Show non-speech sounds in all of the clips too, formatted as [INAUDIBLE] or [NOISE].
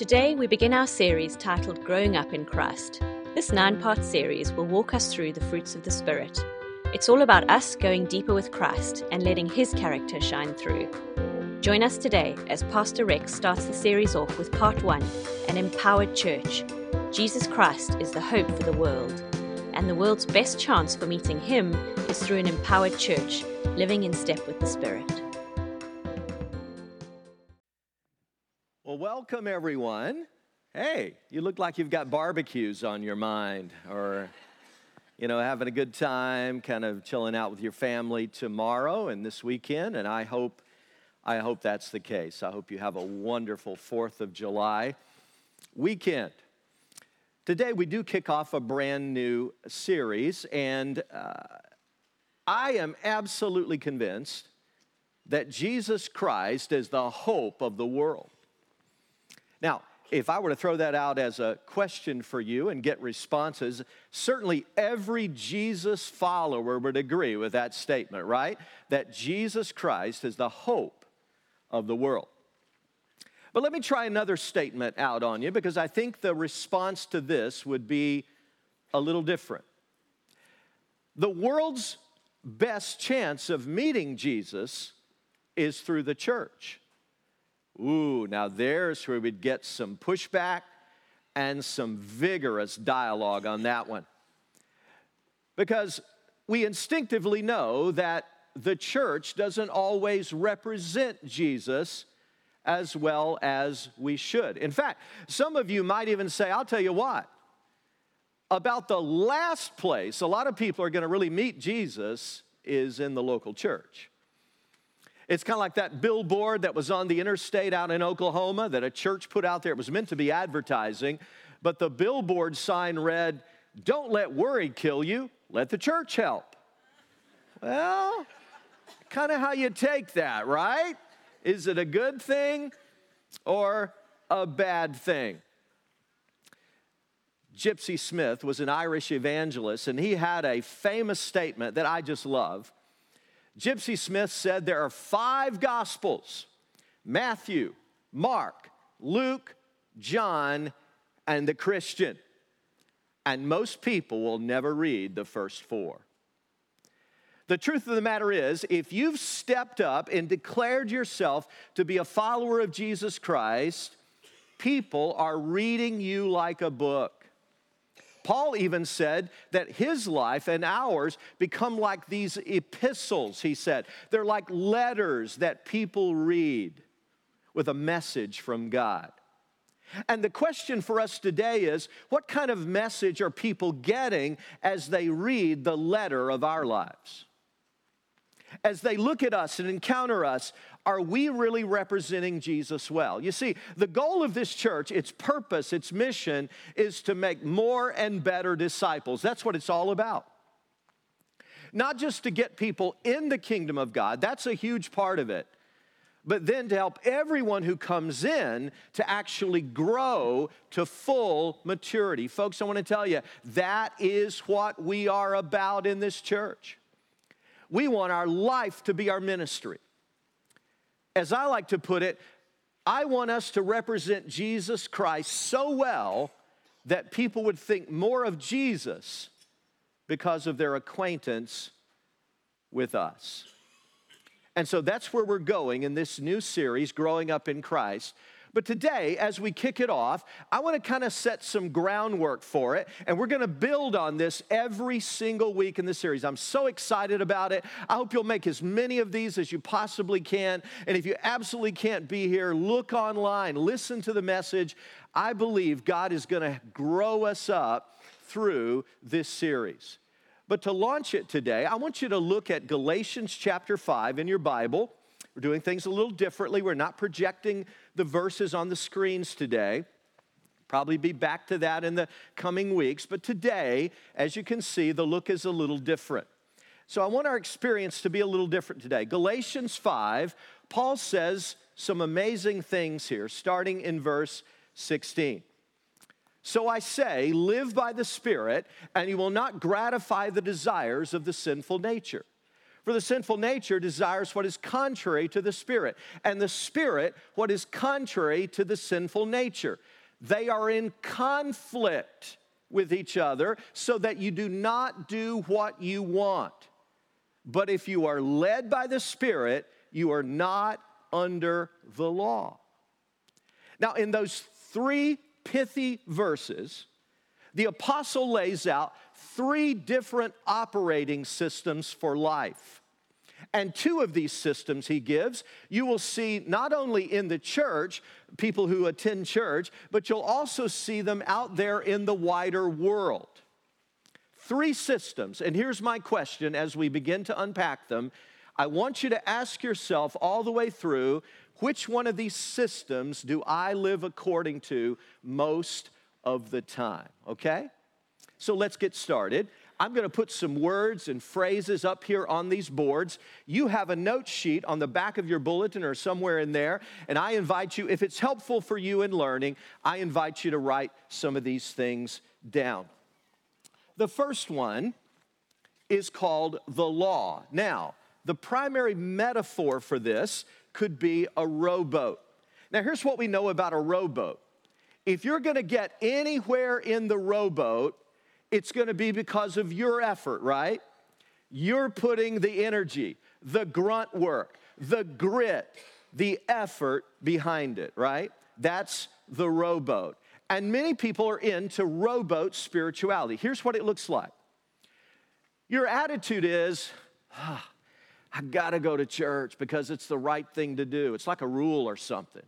Today, we begin our series titled Growing Up in Christ. This nine part series will walk us through the fruits of the Spirit. It's all about us going deeper with Christ and letting His character shine through. Join us today as Pastor Rex starts the series off with part one An Empowered Church. Jesus Christ is the hope for the world, and the world's best chance for meeting Him is through an empowered church living in step with the Spirit. Welcome everyone. Hey, you look like you've got barbecues on your mind or, you know, having a good time, kind of chilling out with your family tomorrow and this weekend. And I hope, I hope that's the case. I hope you have a wonderful 4th of July weekend. Today, we do kick off a brand new series, and uh, I am absolutely convinced that Jesus Christ is the hope of the world. Now, if I were to throw that out as a question for you and get responses, certainly every Jesus follower would agree with that statement, right? That Jesus Christ is the hope of the world. But let me try another statement out on you because I think the response to this would be a little different. The world's best chance of meeting Jesus is through the church. Ooh, now there's where we'd get some pushback and some vigorous dialogue on that one. Because we instinctively know that the church doesn't always represent Jesus as well as we should. In fact, some of you might even say, I'll tell you what, about the last place a lot of people are going to really meet Jesus is in the local church. It's kind of like that billboard that was on the interstate out in Oklahoma that a church put out there. It was meant to be advertising, but the billboard sign read, Don't let worry kill you, let the church help. Well, kind of how you take that, right? Is it a good thing or a bad thing? Gypsy Smith was an Irish evangelist, and he had a famous statement that I just love. Gypsy Smith said there are five gospels Matthew, Mark, Luke, John, and the Christian. And most people will never read the first four. The truth of the matter is, if you've stepped up and declared yourself to be a follower of Jesus Christ, people are reading you like a book. Paul even said that his life and ours become like these epistles, he said. They're like letters that people read with a message from God. And the question for us today is what kind of message are people getting as they read the letter of our lives? As they look at us and encounter us, are we really representing Jesus well? You see, the goal of this church, its purpose, its mission is to make more and better disciples. That's what it's all about. Not just to get people in the kingdom of God, that's a huge part of it, but then to help everyone who comes in to actually grow to full maturity. Folks, I want to tell you, that is what we are about in this church. We want our life to be our ministry as I like to put it, I want us to represent Jesus Christ so well that people would think more of Jesus because of their acquaintance with us. And so that's where we're going in this new series, Growing Up in Christ. But today, as we kick it off, I want to kind of set some groundwork for it, and we're going to build on this every single week in the series. I'm so excited about it. I hope you'll make as many of these as you possibly can. And if you absolutely can't be here, look online, listen to the message. I believe God is going to grow us up through this series. But to launch it today, I want you to look at Galatians chapter 5 in your Bible. We're doing things a little differently. We're not projecting the verses on the screens today. Probably be back to that in the coming weeks. But today, as you can see, the look is a little different. So I want our experience to be a little different today. Galatians 5, Paul says some amazing things here, starting in verse 16. So I say, live by the Spirit, and you will not gratify the desires of the sinful nature. For the sinful nature desires what is contrary to the spirit, and the spirit what is contrary to the sinful nature. They are in conflict with each other so that you do not do what you want. But if you are led by the Spirit, you are not under the law. Now, in those three pithy verses, the apostle lays out three different operating systems for life. And two of these systems he gives, you will see not only in the church, people who attend church, but you'll also see them out there in the wider world. Three systems. And here's my question as we begin to unpack them. I want you to ask yourself all the way through which one of these systems do I live according to most of the time? Okay? So let's get started. I'm going to put some words and phrases up here on these boards. You have a note sheet on the back of your bulletin or somewhere in there, and I invite you, if it's helpful for you in learning, I invite you to write some of these things down. The first one is called the law. Now, the primary metaphor for this could be a rowboat. Now, here's what we know about a rowboat if you're to get anywhere in the rowboat, it's going to be because of your effort, right? You're putting the energy, the grunt work, the grit, the effort behind it, right? That's the rowboat. And many people are into rowboat spirituality. Here's what it looks like your attitude is, ah, I gotta go to church because it's the right thing to do. It's like a rule or something.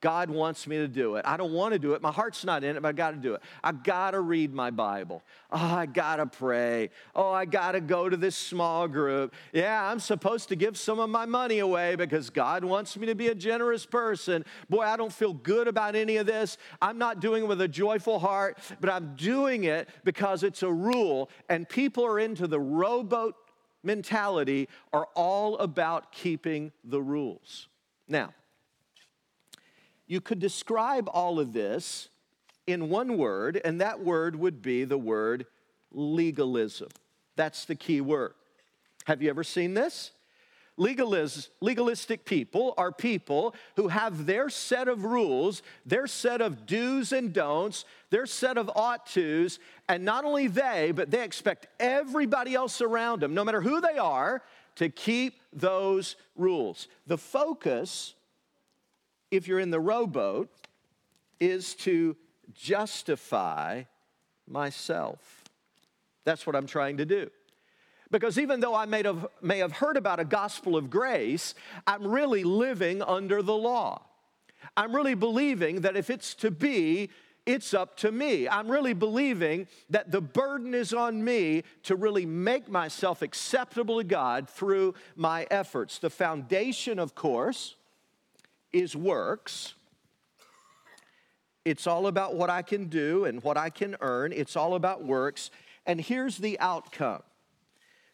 God wants me to do it. I don't want to do it. My heart's not in it, but I got to do it. I got to read my Bible. Oh, I got to pray. Oh, I got to go to this small group. Yeah, I'm supposed to give some of my money away because God wants me to be a generous person. Boy, I don't feel good about any of this. I'm not doing it with a joyful heart, but I'm doing it because it's a rule. And people are into the rowboat mentality, are all about keeping the rules. Now, you could describe all of this in one word, and that word would be the word legalism. That's the key word. Have you ever seen this? Legalis, legalistic people are people who have their set of rules, their set of do's and don'ts, their set of ought to's, and not only they, but they expect everybody else around them, no matter who they are, to keep those rules. The focus if you're in the rowboat, is to justify myself. That's what I'm trying to do. Because even though I may have, may have heard about a gospel of grace, I'm really living under the law. I'm really believing that if it's to be, it's up to me. I'm really believing that the burden is on me to really make myself acceptable to God through my efforts. The foundation, of course, is works. It's all about what I can do and what I can earn. It's all about works. And here's the outcome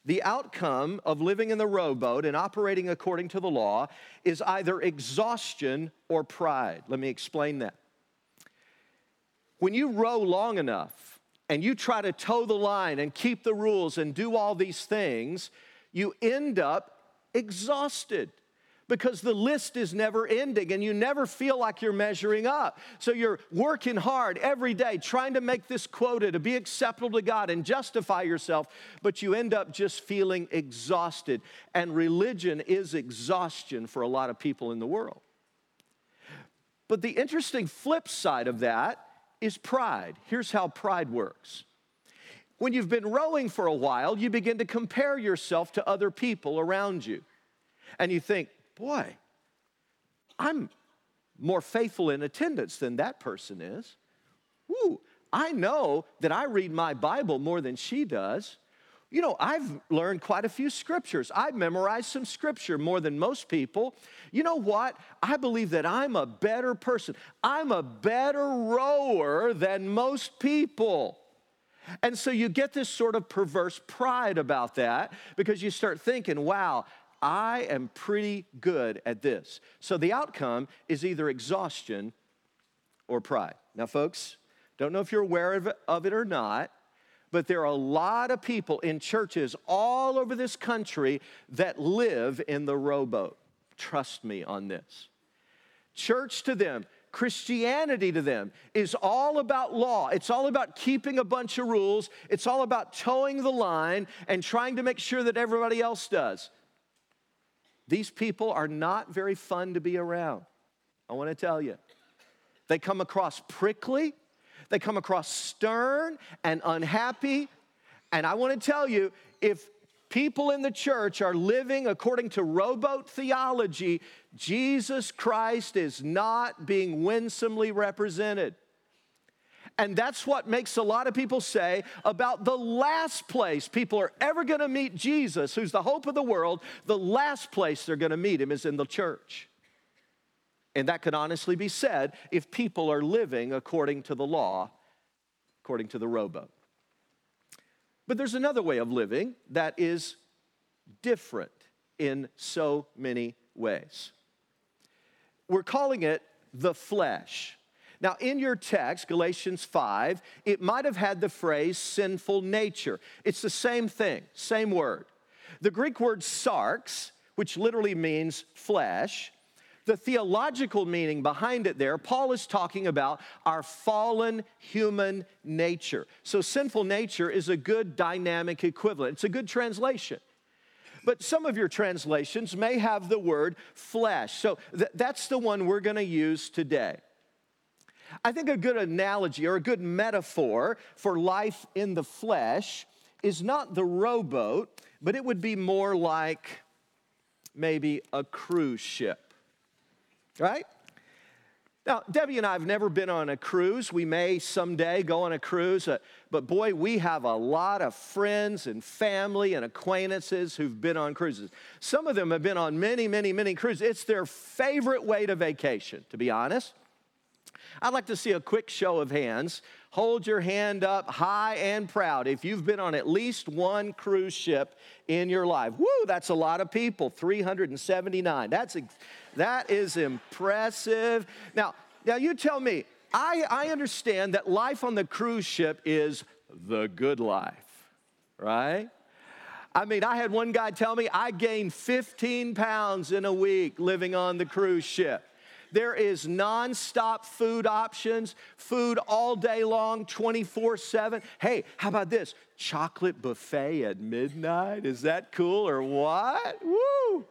the outcome of living in the rowboat and operating according to the law is either exhaustion or pride. Let me explain that. When you row long enough and you try to toe the line and keep the rules and do all these things, you end up exhausted because the list is never ending and you never feel like you're measuring up. So you're working hard every day trying to make this quota to be acceptable to God and justify yourself, but you end up just feeling exhausted. And religion is exhaustion for a lot of people in the world. But the interesting flip side of that is pride. Here's how pride works. When you've been rowing for a while, you begin to compare yourself to other people around you. And you think, boy, I'm more faithful in attendance than that person is. Ooh, I know that I read my Bible more than she does. You know, I've learned quite a few scriptures. I've memorized some scripture more than most people. You know what? I believe that I'm a better person. I'm a better rower than most people. And so you get this sort of perverse pride about that because you start thinking, wow, I am pretty good at this. So the outcome is either exhaustion or pride. Now, folks, don't know if you're aware of it, of it or not, but there are a lot of people in churches all over this country that live in the rowboat. Trust me on this. Church to them, Christianity to them is all about law. It's all about keeping a bunch of rules. It's all about toeing the line and trying to make sure that everybody else does. These people are not very fun to be around. I want to tell you. They come across prickly, they come across stern and unhappy. And I want to tell you if people in the church are living according to rowboat theology, Jesus Christ is not being winsomely represented. And that's what makes a lot of people say about the last place people are ever going to meet Jesus, who's the hope of the world, the last place they're going to meet him is in the church. And that can honestly be said if people are living according to the law, according to the rowboat. But there's another way of living that is different in so many ways. We're calling it the flesh. Now, in your text, Galatians 5, it might have had the phrase sinful nature. It's the same thing, same word. The Greek word sarx, which literally means flesh, the theological meaning behind it there, Paul is talking about our fallen human nature. So, sinful nature is a good dynamic equivalent, it's a good translation. But some of your translations may have the word flesh. So, th- that's the one we're going to use today. I think a good analogy or a good metaphor for life in the flesh is not the rowboat, but it would be more like maybe a cruise ship right? Now, Debbie and I have never been on a cruise. We may someday go on a cruise, uh, but boy, we have a lot of friends and family and acquaintances who've been on cruises. Some of them have been on many, many, many cruises. It's their favorite way to vacation, to be honest. I'd like to see a quick show of hands. Hold your hand up high and proud if you've been on at least one cruise ship in your life. Woo, that's a lot of people, 379. That's that is impressive. Now, now you tell me, I, I understand that life on the cruise ship is the good life, right? I mean, I had one guy tell me I gained 15 pounds in a week living on the cruise ship. There is nonstop food options, food all day long, 24 7. Hey, how about this? Chocolate buffet at midnight? Is that cool or what? Woo!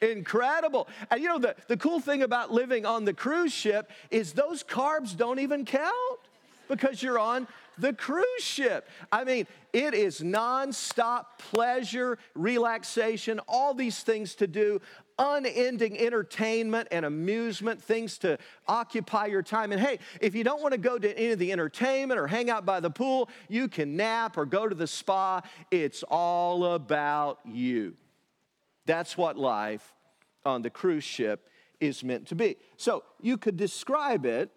Incredible. And you know, the, the cool thing about living on the cruise ship is those carbs don't even count because you're on the cruise ship. I mean, it is nonstop pleasure, relaxation, all these things to do, unending entertainment and amusement, things to occupy your time. And hey, if you don't want to go to any of the entertainment or hang out by the pool, you can nap or go to the spa. It's all about you. That's what life on the cruise ship is meant to be. So you could describe it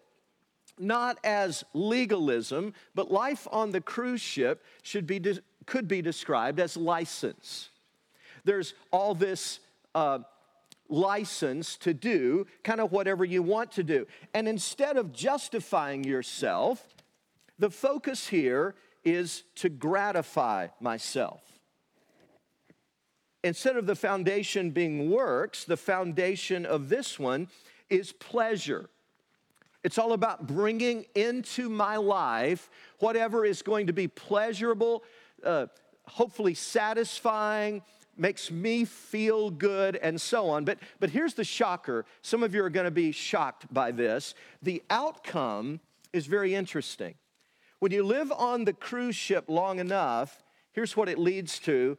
not as legalism, but life on the cruise ship should be de- could be described as license. There's all this uh, license to do kind of whatever you want to do. And instead of justifying yourself, the focus here is to gratify myself instead of the foundation being works, the foundation of this one is pleasure. It's all about bringing into my life whatever is going to be pleasurable, uh, hopefully satisfying, makes me feel good, and so on. But, but here's the shocker. Some of you are going to be shocked by this. The outcome is very interesting. When you live on the cruise ship long enough, here's what it leads to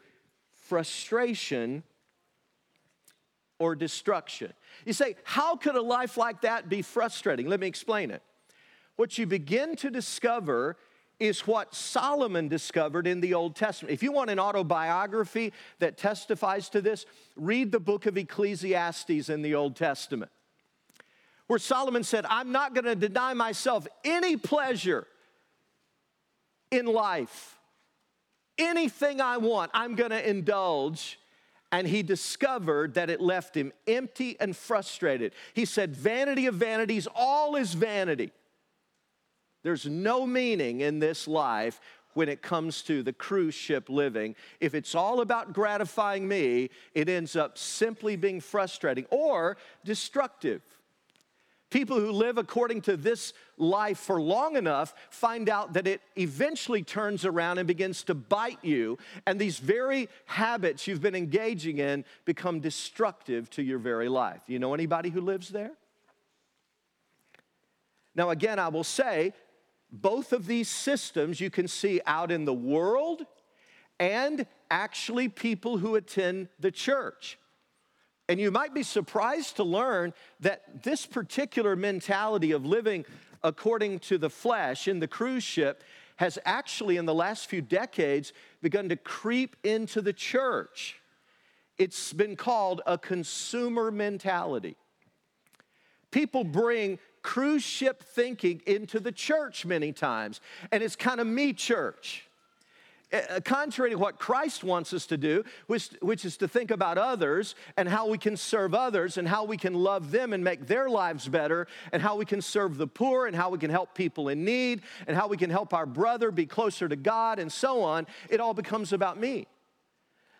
frustration or destruction. You say, How could a life like that be frustrating? Let me explain it. What you begin to discover is what Solomon discovered in the Old Testament. If you want an autobiography that testifies to this, read the book of Ecclesiastes in the Old Testament, where Solomon said, I'm not going to deny myself any pleasure in life anything I want, I'm going to indulge. And he discovered that it left him empty and frustrated. He said, Vanity of vanities, all is vanity. There's no meaning in this life when it comes to the cruise ship living. If it's all about gratifying me, it ends up simply being frustrating or destructive. People who live according to this life for long enough find out that it eventually turns around and begins to bite you, and these very habits you've been engaging in become destructive to your very life. You know anybody who lives there? Now, again, I will say both of these systems you can see out in the world and actually people who attend the church. And you might be surprised to learn that this particular mentality of living according to the flesh in the cruise ship has actually, in the last few decades, begun to creep into the church. It's been called a consumer mentality. People bring cruise ship thinking into the church many times, and it's kind of me church. Uh, uh, contrary to what Christ wants us to do, which, which is to think about others and how we can serve others and how we can love them and make their lives better and how we can serve the poor and how we can help people in need and how we can help our brother be closer to God and so on, it all becomes about me.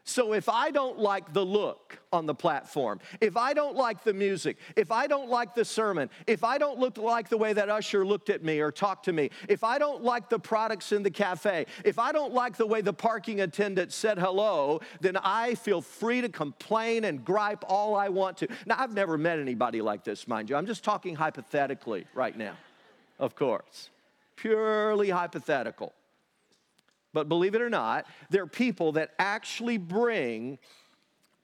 So if I don't like the look on the platform, if I don't like the music, if I don't like the sermon, if I don't look like the way that usher looked at me or talked to me, if I don't like the products in the cafe, if I don't like the way the parking attendant said hello, then I feel free to complain and gripe all I want to. Now, I've never met anybody like this, mind you. I'm just talking hypothetically right now, of course. Purely hypothetical. But believe it or not, there are people that actually bring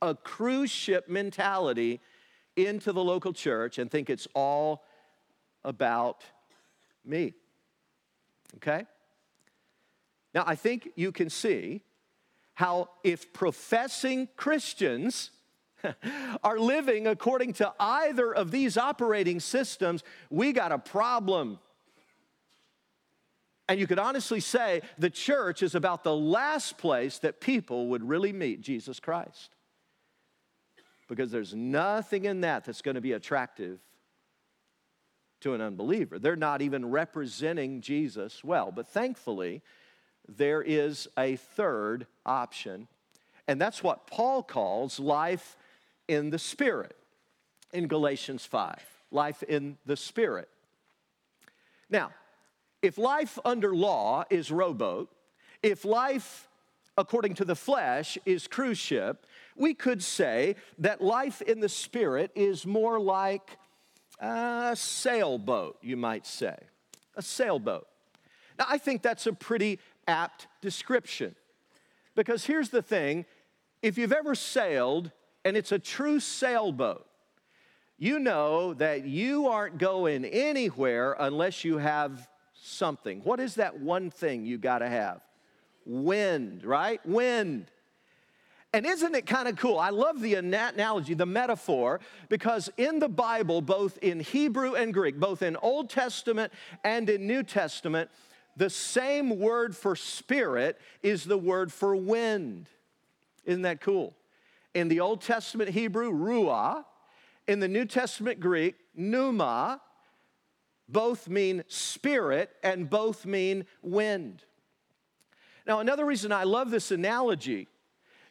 a cruise ship mentality into the local church and think it's all about me. Okay? Now, I think you can see how if professing Christians [LAUGHS] are living according to either of these operating systems, we got a problem. And you could honestly say the church is about the last place that people would really meet Jesus Christ. Because there's nothing in that that's going to be attractive to an unbeliever. They're not even representing Jesus well. But thankfully, there is a third option, and that's what Paul calls life in the Spirit in Galatians 5. Life in the Spirit. Now, if life under law is rowboat, if life according to the flesh is cruise ship, we could say that life in the spirit is more like a sailboat, you might say. A sailboat. Now, I think that's a pretty apt description because here's the thing if you've ever sailed and it's a true sailboat, you know that you aren't going anywhere unless you have something. What is that one thing you got to have? Wind, right? Wind. And isn't it kind of cool? I love the analogy, the metaphor, because in the Bible, both in Hebrew and Greek, both in Old Testament and in New Testament, the same word for spirit is the word for wind. Isn't that cool? In the Old Testament Hebrew, ruah. In the New Testament Greek, pneuma both mean spirit and both mean wind. Now, another reason I love this analogy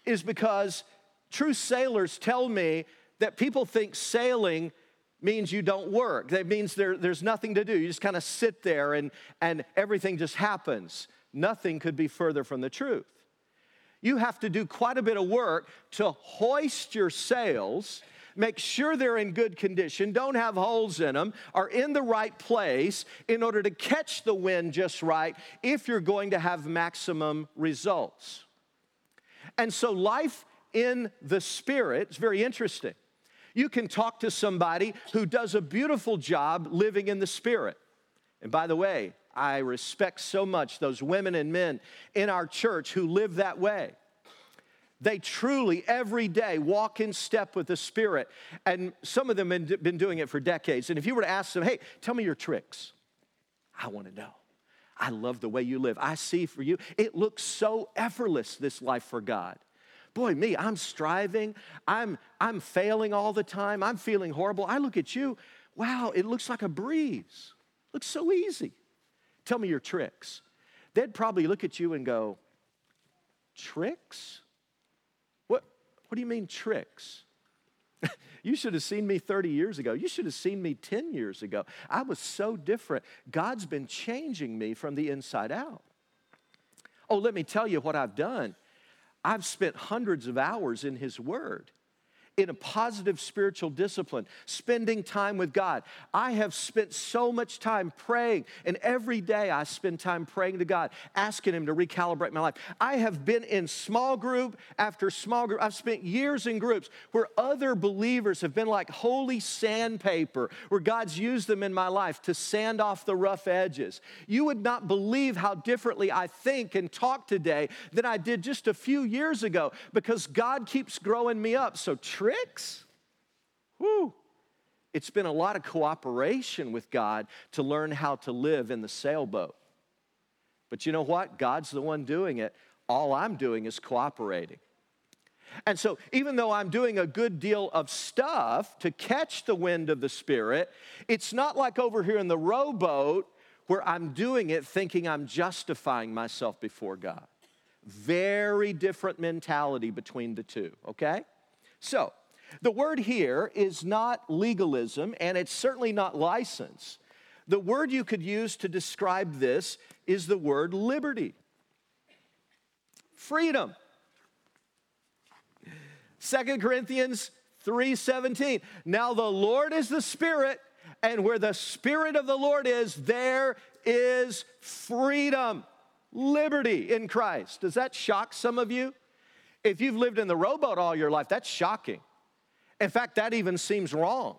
is because true sailors tell me that people think sailing means you don't work. That means there, there's nothing to do. You just kind of sit there and, and everything just happens. Nothing could be further from the truth. You have to do quite a bit of work to hoist your sails make sure they're in good condition, don't have holes in them, are in the right place in order to catch the wind just right if you're going to have maximum results. And so, life in the Spirit is very interesting. You can talk to somebody who does a beautiful job living in the Spirit. And by the way, I respect so much those women and men in our church who live that way. They truly, every day, walk in step with the Spirit. And some of them have been doing it for decades. And if you were to ask them, hey, tell me your tricks, I want to know. I love the way you live. I see for you, it looks so effortless, this life for God. Boy, me, I'm striving. I'm, I'm failing all the time. I'm feeling horrible. I look at you, wow, it looks like a breeze. Looks so easy. Tell me your tricks. they'd probably look at you and go, Tricks? What, do you mean, tricks? [LAUGHS] you should have seen me 30 years ago. You should have seen me 10 years ago. I was so different. God's been changing me from the inside out. Oh, let me tell you what I've done. I've spent hundreds of hours in His Word in a positive spiritual discipline, spending time with God. I have spent so much time praying, and every day I spend time praying to God, asking Him to recalibrate my life. I have been in small group after small group. I've spent years in groups where other believers have been like holy sandpaper, where God's used them in my life to sand off the rough edges. You would not believe how differently I think and talk today than I did just a few years ago because God keeps growing me up. So, tricks? It's been a lot of cooperation with God to learn how to live in the sailboat. But you know what? God's the one doing it. All I'm doing is cooperating. And so, even though I'm doing a good deal of stuff to catch the wind of the Spirit, it's not like over here in the rowboat where I'm doing it thinking I'm justifying myself before God. Very different mentality between the two, okay? So, the word here is not legalism and it's certainly not license. The word you could use to describe this is the word liberty, freedom. 2 Corinthians 3:17. Now the Lord is the Spirit, and where the Spirit of the Lord is, there is freedom, liberty in Christ. Does that shock some of you? If you've lived in the rowboat all your life, that's shocking. In fact, that even seems wrong.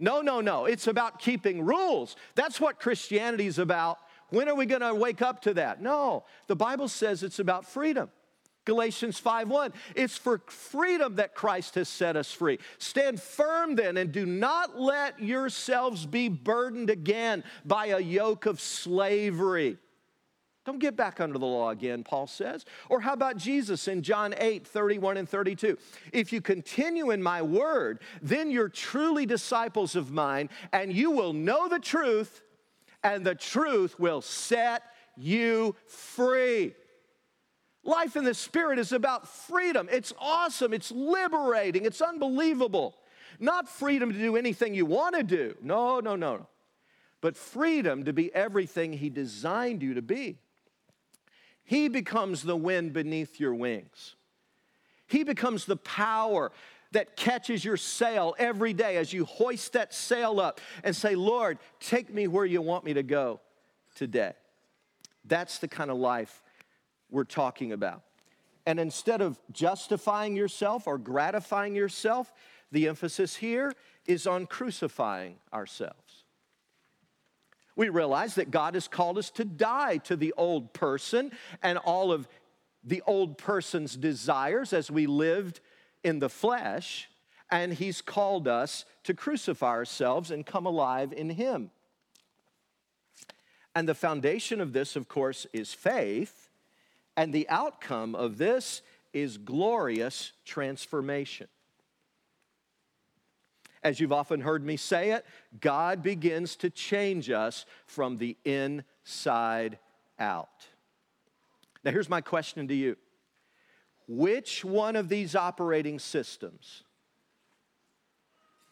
No, no, no. It's about keeping rules. That's what Christianity is about. When are we going to wake up to that? No, the Bible says it's about freedom. Galatians 5:1 It's for freedom that Christ has set us free. Stand firm then and do not let yourselves be burdened again by a yoke of slavery. Don't get back under the law again, Paul says. Or how about Jesus in John 8, 31 and 32? If you continue in my word, then you're truly disciples of mine, and you will know the truth, and the truth will set you free. Life in the Spirit is about freedom. It's awesome, it's liberating, it's unbelievable. Not freedom to do anything you want to do. No, no, no. No. But freedom to be everything He designed you to be. He becomes the wind beneath your wings. He becomes the power that catches your sail every day as you hoist that sail up and say, Lord, take me where you want me to go today. That's the kind of life we're talking about. And instead of justifying yourself or gratifying yourself, the emphasis here is on crucifying ourselves. We realize that God has called us to die to the old person and all of the old person's desires as we lived in the flesh, and He's called us to crucify ourselves and come alive in Him. And the foundation of this, of course, is faith, and the outcome of this is glorious transformation. As you've often heard me say it, God begins to change us from the inside out. Now, here's my question to you Which one of these operating systems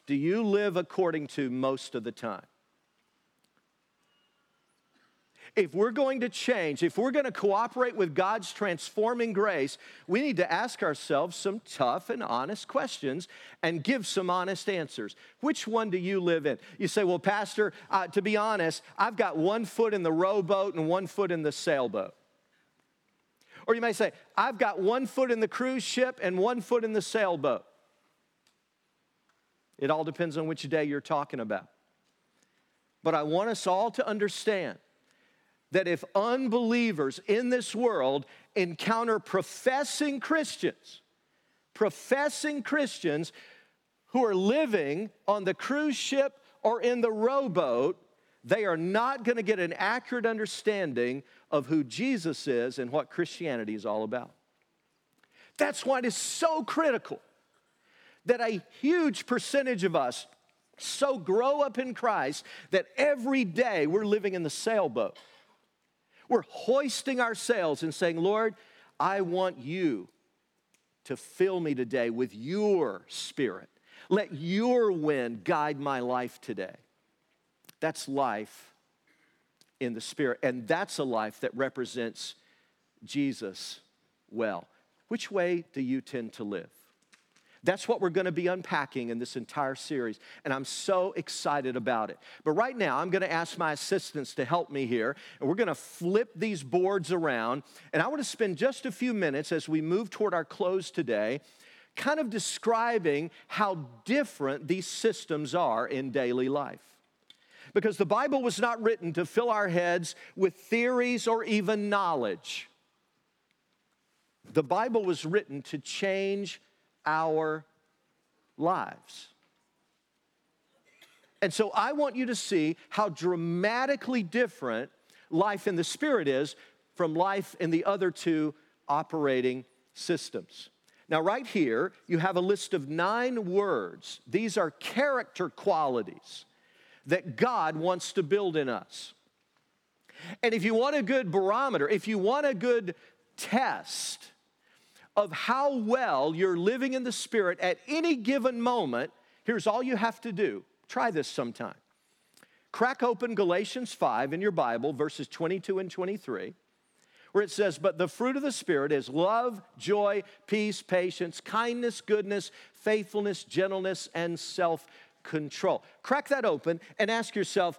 do you live according to most of the time? If we're going to change, if we're going to cooperate with God's transforming grace, we need to ask ourselves some tough and honest questions and give some honest answers. Which one do you live in? You say, Well, Pastor, uh, to be honest, I've got one foot in the rowboat and one foot in the sailboat. Or you may say, I've got one foot in the cruise ship and one foot in the sailboat. It all depends on which day you're talking about. But I want us all to understand that if unbelievers in this world encounter professing Christians, professing Christians who are living on the cruise ship or in the rowboat, they are not going to get an accurate understanding of who Jesus is and what Christianity is all about. That's why it is so critical that a huge percentage of us so grow up in Christ that every day we're living in the sailboat We're hoisting our sails and saying, Lord, I want you to fill me today with your spirit. Let your wind guide my life today. That's life in the spirit. And that's a life that represents Jesus well. Which way do you tend to live? That's what we're going to be unpacking in this entire series, and I'm so excited about it. But right now, I'm going to ask my assistants to help me here, and we're going to flip these boards around. And I want to spend just a few minutes as we move toward our close today, kind of describing how different these systems are in daily life. Because the Bible was not written to fill our heads with theories or even knowledge. The Bible was written to change our lives. And so I want you to see how dramatically different life in the Spirit is from life in the other two operating systems. Now, right here, you have a list of nine words. These are character qualities that God wants to build in us. And if you want a good barometer, if you want a good test of how well you're living in the Spirit at any given moment, here's all you have to do. Try this sometime. Crack open Galatians 5 in your Bible, verses 22 and 23, where it says, But the fruit of the Spirit is love, joy, peace, patience, kindness, goodness, faithfulness, gentleness, and self control. Crack that open and ask yourself,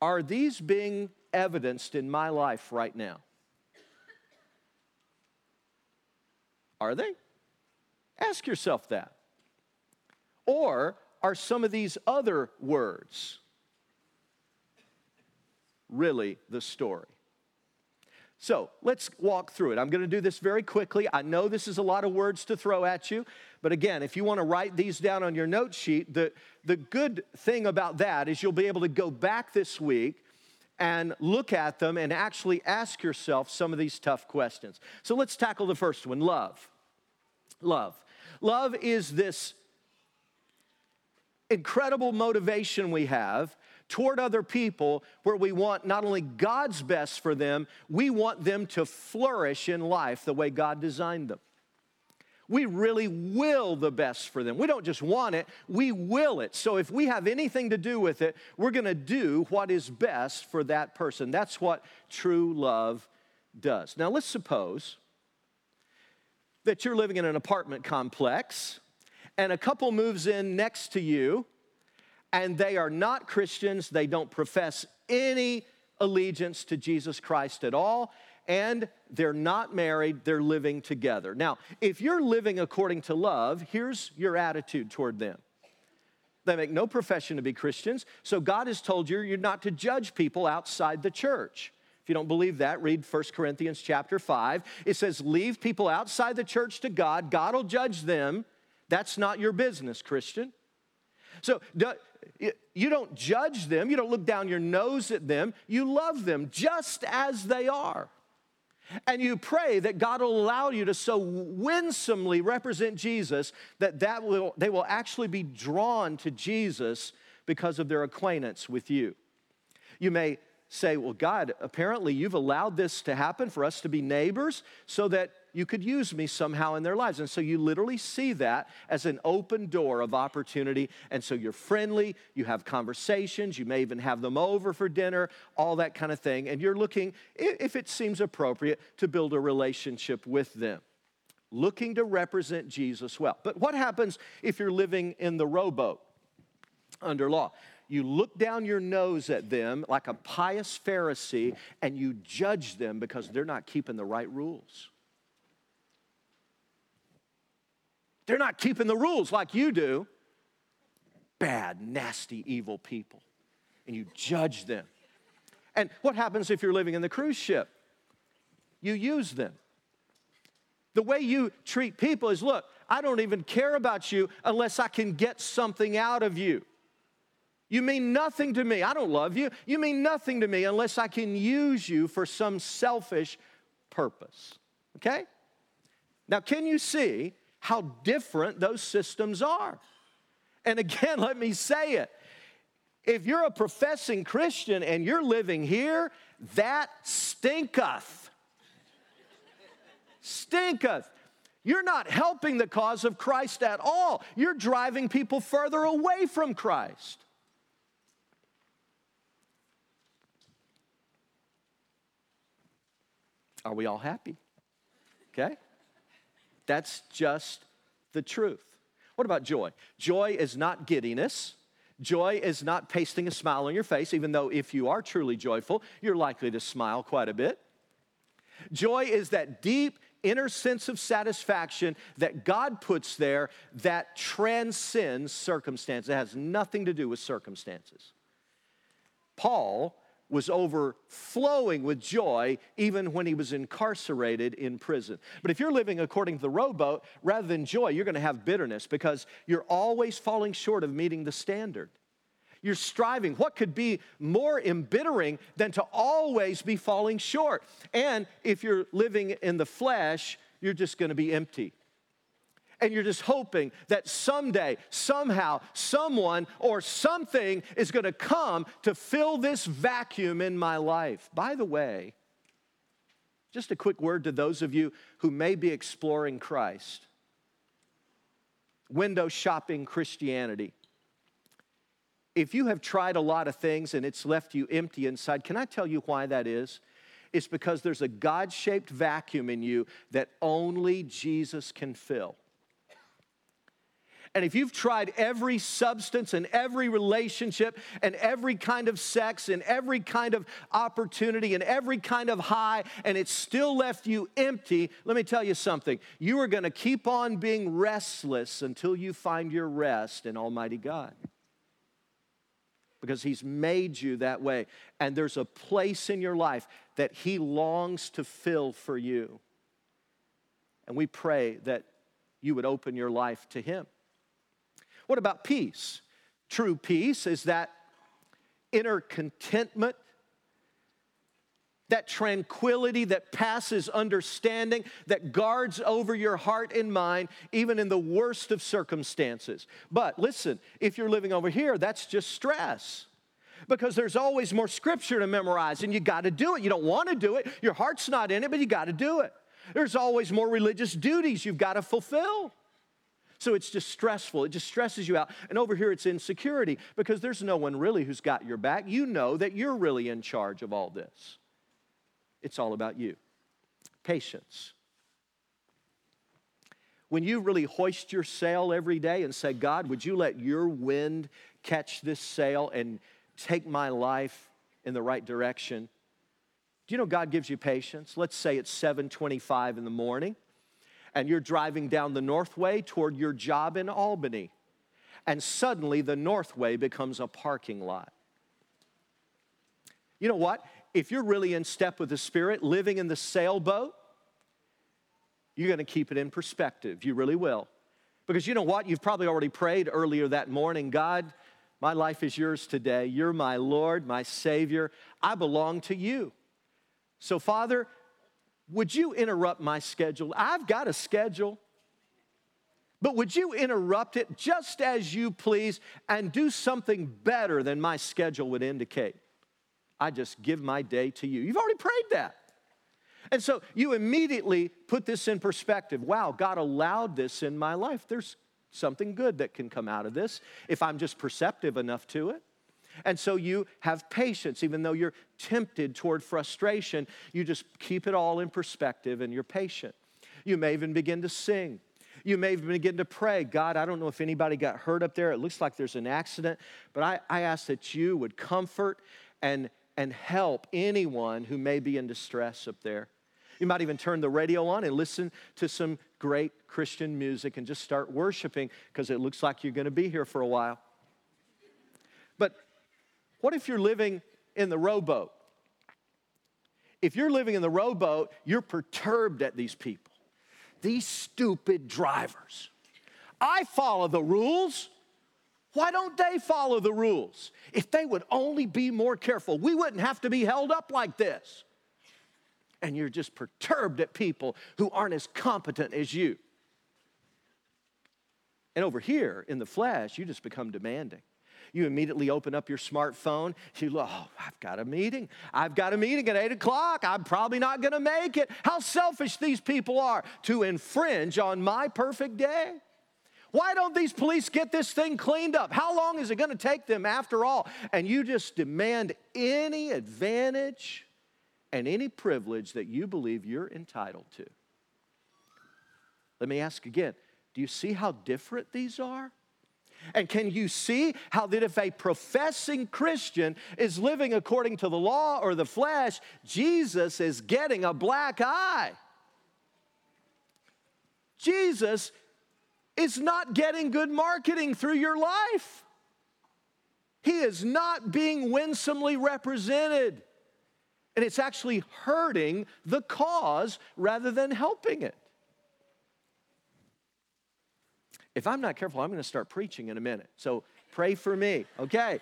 Are these being evidenced in my life right now? Are they? Ask yourself that. Or are some of these other words really the story? So let's walk through it. I'm going to do this very quickly. I know this is a lot of words to throw at you, but again, if you want to write these down on your note sheet, the, the good thing about that is you'll be able to go back this week and look at them and actually ask yourself some of these tough questions. So let's tackle the first one love love. Love is this incredible motivation we have toward other people where we want not only God's best for them, we want them to flourish in life the way God designed them. We really will the best for them. We don't just want it, we will it. So if we have anything to do with it, we're going to do what is best for that person. That's what true love does. Now let's suppose that you're living in an apartment complex and a couple moves in next to you and they are not Christians, they don't profess any allegiance to Jesus Christ at all, and they're not married, they're living together. Now, if you're living according to love, here's your attitude toward them. They make no profession to be Christians, so God has told you you're not to judge people outside the church. If you don't believe that, read 1 Corinthians chapter 5. It says, Leave people outside the church to God, God will judge them. That's not your business, Christian. So you don't judge them, you don't look down your nose at them, you love them just as they are. And you pray that God will allow you to so winsomely represent Jesus that, that will, they will actually be drawn to Jesus because of their acquaintance with you. You may say, Well, God, apparently you've allowed this to happen for us to be neighbors so that you could use me somehow in their lives. And so you literally see that as an open door of opportunity. And so you're friendly, you have conversations, you may even have them over for dinner, all that kind of thing. And you're looking, if it seems appropriate, to build a relationship with them. Looking to represent Jesus well. But what happens if you're living in the rowboat under law? You look down your nose at them like a pious Pharisee and you judge them because they're not keeping the right rules. They're not keeping the rules like you do. Bad, nasty, evil people. And you judge them. And what happens if you're living in the cruise ship? You use them. The way you treat people is look, I don't even care about you unless I can get something out of you. You mean nothing to me. I don't love you. You mean nothing to me unless I can use you for some selfish purpose. Okay? Now, can you see how different those systems are? And again, [LAUGHS] let me say it. If you're a professing Christian and you're living here, that stinketh. stinketh. You're not helping the cause of Christ at all. You're driving people further away from Christ. Are we all happy? Okay? That's just the truth. What about joy? Joy is not giddiness. Joy is not pasting a smile on your face, even though if you are truly joyful, you're likely to smile quite a bit. Joy is that deep inner sense of satisfaction that God puts there that transcends circumstances. It has nothing to do with circumstances. Paul was overflowing with joy even when he was incarcerated in prison. But if you're living according to the rowboat, rather than joy, you're going to have bitterness because you're always falling short of meeting the standard. You're striving. What could be more embittering than to always be falling short? And if you're living in the flesh, you're just going to be empty and you're just hoping that someday, somehow, someone or something is going to come to fill this vacuum in my life. By the way, just a quick word to those of you who may be exploring Christ. Window shopping Christianity. If you have tried a lot of things and it's left you empty inside, can I tell you why that is? It's because there's a God shaped vacuum in you that only Jesus can fill. And if you've tried every substance and every relationship and every kind of sex and every kind of opportunity and every kind of high, and it's still left you empty, let me tell you something. You are going to keep on being restless until you find your rest in Almighty God. Because He's made you that way. And there's a place in your life that He longs to fill for you. And we pray that you would open your life to Him. What about peace? True peace is that inner contentment, that tranquility that passes understanding, that guards over your heart and mind, even in the worst of circumstances. But listen, if you're living over here, that's just stress because there's always more scripture to memorize and you got to do it. You don't want to do it, your heart's not in it, but you got to do it. There's always more religious duties you've got to fulfill. So it's just stressful. It just stresses you out. And over here, it's insecurity because there's no one really who's got your back. You know that you're really in charge of all this. It's all about you. Patience. When you really hoist your sail every day and say, God, would you let your wind catch this sail and take my life in the right direction? Do you know God gives you patience? Let's say it's 7:25 in the morning and you're driving down the Northway toward your job in Albany, and suddenly the Northway becomes a parking lot. You know what? If you're really in step with the Spirit, living in the sailboat, you're going to keep it in perspective. You really will. Because you know what? You've probably already prayed earlier that morning God, my life is yours today. You're my Lord, my Savior. I belong to you. So, Father, would you interrupt my schedule? I've got a schedule. But would you interrupt it just as you please and do something better than my schedule would indicate? I just give my day to you. You've already prayed that. And so you immediately put this in perspective. Wow, God allowed this in my life. There's something good that can come out of this if I'm just perceptive enough to it. And so you have patience, even though you're tempted toward frustration, you just keep it all in perspective and you're patient. You may even begin to sing. You may even begin to pray, God, I don't know if anybody got hurt up there. It looks like there's an accident, but I, I ask that you would comfort and, and help anyone who may be in distress up there. You might even turn the radio on and listen to some great Christian music and just start worshiping because it looks like you're going to be here for a while. What if you're living in the rowboat? If you're living in the rowboat, you're perturbed at these people, these stupid drivers. I follow the rules. Why don't they follow the rules? If they would only be more careful, we wouldn't have to be held up like this. And you're just perturbed at people who aren't as competent as you. And over here in the flesh, you just become demanding. You immediately open up your smartphone. You look, oh, I've got a meeting. I've got a meeting at 8 o'clock. I'm probably not going to make it. How selfish these people are to infringe on my perfect day. Why don't these police get this thing cleaned up? How long is it going to take them after all? And you just demand any advantage and any privilege that you believe you're entitled to. Let me ask again do you see how different these are? And can you see how that if a professing Christian is living according to the law or the flesh, Jesus is getting a black eye? Jesus is not getting good marketing through your life. He is not being winsomely represented. And it's actually hurting the cause rather than helping it. If I'm not careful, I'm going to start preaching in a minute. So pray for me, okay?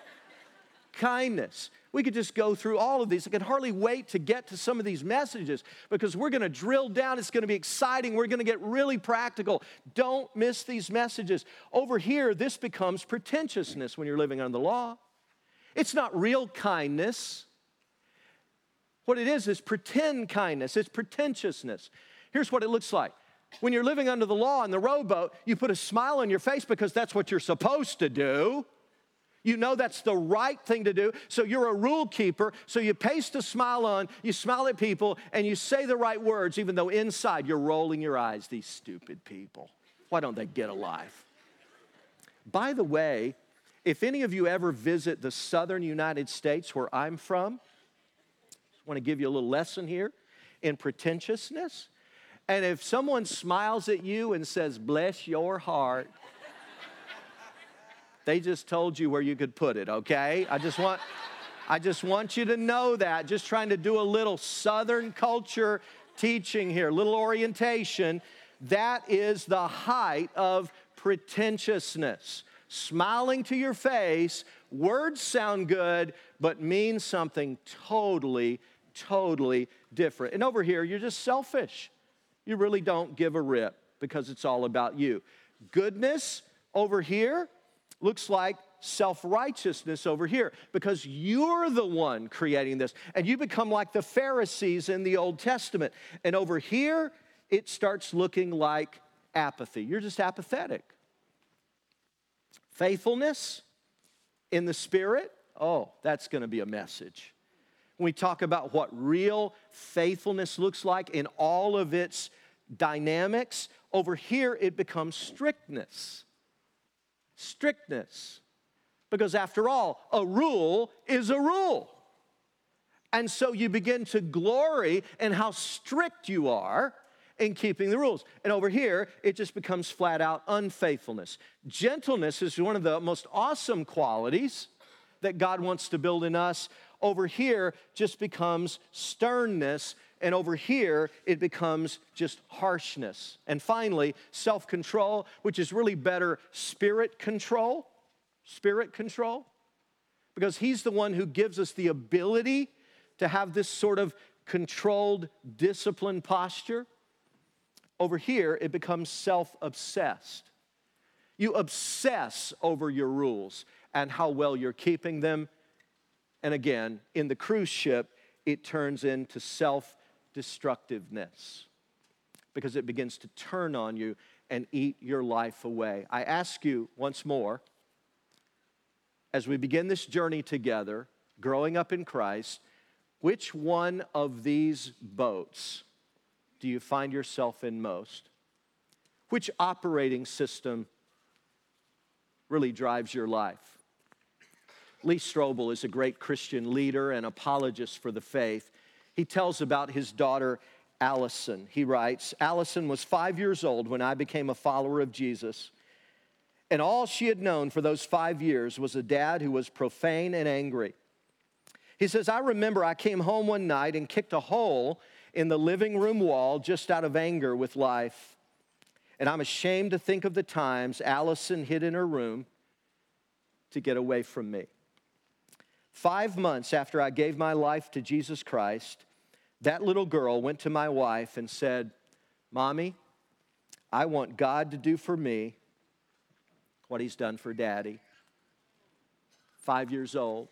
Kindness. We could just go through all of these. I can hardly wait to get to some of these messages because we're going to drill down. It's going to be exciting. We're going to get really practical. Don't miss these messages. Over here, this becomes pretentiousness when you're living under the law. It's not real kindness. What it is is pretend kindness, it's pretentiousness. Here's what it looks like. When you're living under the law in the rowboat, you put a smile on your face because that's what you're supposed to do. You know that's the right thing to do. So you're a rule keeper. So you paste a smile on, you smile at people, and you say the right words, even though inside you're rolling your eyes. These stupid people. Why don't they get a life? By the way, if any of you ever visit the southern United States where I'm from, I want to give you a little lesson here in pretentiousness. And if someone smiles at you and says, Bless your heart, they just told you where you could put it, okay? I just want I just want you to know that. Just trying to do a little southern culture teaching here, little orientation. That is the height of pretentiousness. Smiling to your face, words sound good, but mean something totally, totally different. And over here, you're just selfish. You really don't give a rip because it's all about you. Goodness over here, looks like self righteousness over here because you're the one creating this. And you become like the Pharisees in the Old Testament. And over here, it starts looking like apathy. You're just apathetic. Faithfulness in the Spirit, oh, that's to be a message. When we talk about what real faithfulness looks like in all of its dynamics, over here it becomes strictness strictness. Because after all, a rule is a rule. And so you begin to glory in how strict you are in keeping the rules. And over here, it just becomes flat out unfaithfulness. Gentleness is one of the most awesome qualities that God wants to build in us. Over here, just becomes sternness and over here, it becomes just harshness. And finally, self control, which is really better spirit control. Spirit control. Because He's the one who gives us the ability to have this sort of controlled, disciplined posture. Over here, it becomes self obsessed. You obsess over your rules and how well you're keeping them. And again, in the cruise ship, it turns into self destructiveness because it begins to turn on you and eat your life away. I ask you once more, as we begin this journey together, growing up in Christ, which one of these boats do you find yourself in most? Which operating system really drives your life? Lee Strobel is a great Christian leader and apologist for the faith. He tells about his daughter, Allison. He writes Allison was five years old when I became a follower of Jesus. And all she had known for those five years was a dad who was profane and angry. He says, I remember I came home one night and kicked a hole in the living room wall just out of anger with life. And I'm ashamed to think of the times Allison hid in her room to get away from me. Five months after I gave my life to Jesus Christ, that little girl went to my wife and said, Mommy, I want God to do for me what He's done for Daddy. five years old.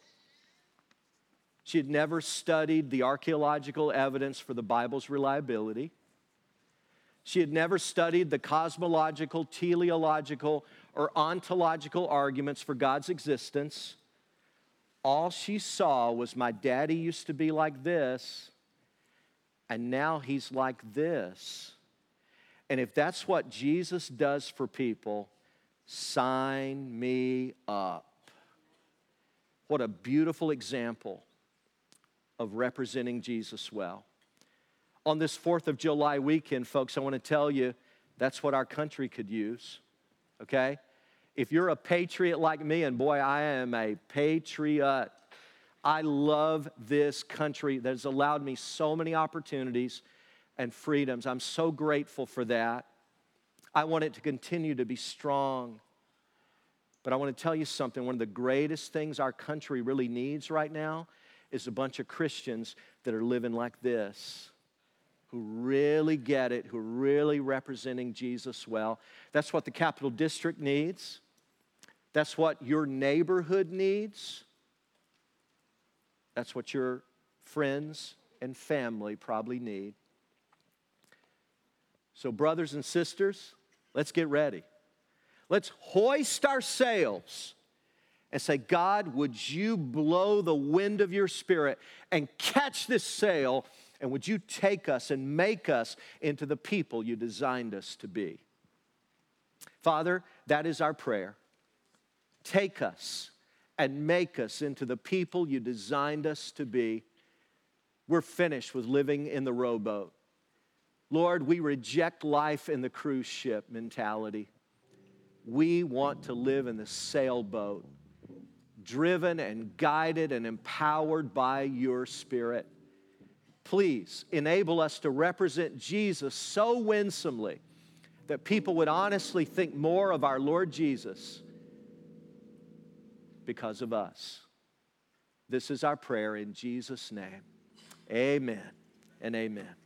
She had never studied the archaeological evidence for the Bible's reliability. She had never studied the cosmological, teleological, or ontological arguments for God's existence. All she saw was my daddy used to be like this, and now he's like this. And if that's what Jesus does for people, sign me up. What a beautiful example of representing Jesus well. On this 4th of July weekend, folks, I want to tell you that's what our country could use, okay? If you're a patriot like me, and boy, I am a patriot, I love this country that has allowed me so many opportunities and freedoms. I'm so grateful for that. I want it to continue to be strong. But I want to tell you something one of the greatest things our country really needs right now is a bunch of Christians that are living like this who really get it, who are really representing Jesus well. That's what the Capital District needs. That's what your neighborhood needs. That's what your friends and family probably need. So, brothers and sisters, let's get ready. Let's hoist our sails and say, God, would you blow the wind of your spirit and catch this sail? And would you take us and make us into the people you designed us to be? Father, that is our prayer. Take us and make us into the people you designed us to be. We're finished with living in the rowboat. Lord, we reject life in the cruise ship mentality. We want to live in the sailboat, driven and guided and empowered by your Spirit. Please enable us to represent Jesus so winsomely that people would honestly think more of our Lord Jesus because of us. This is our prayer in Jesus' name. Amen and amen.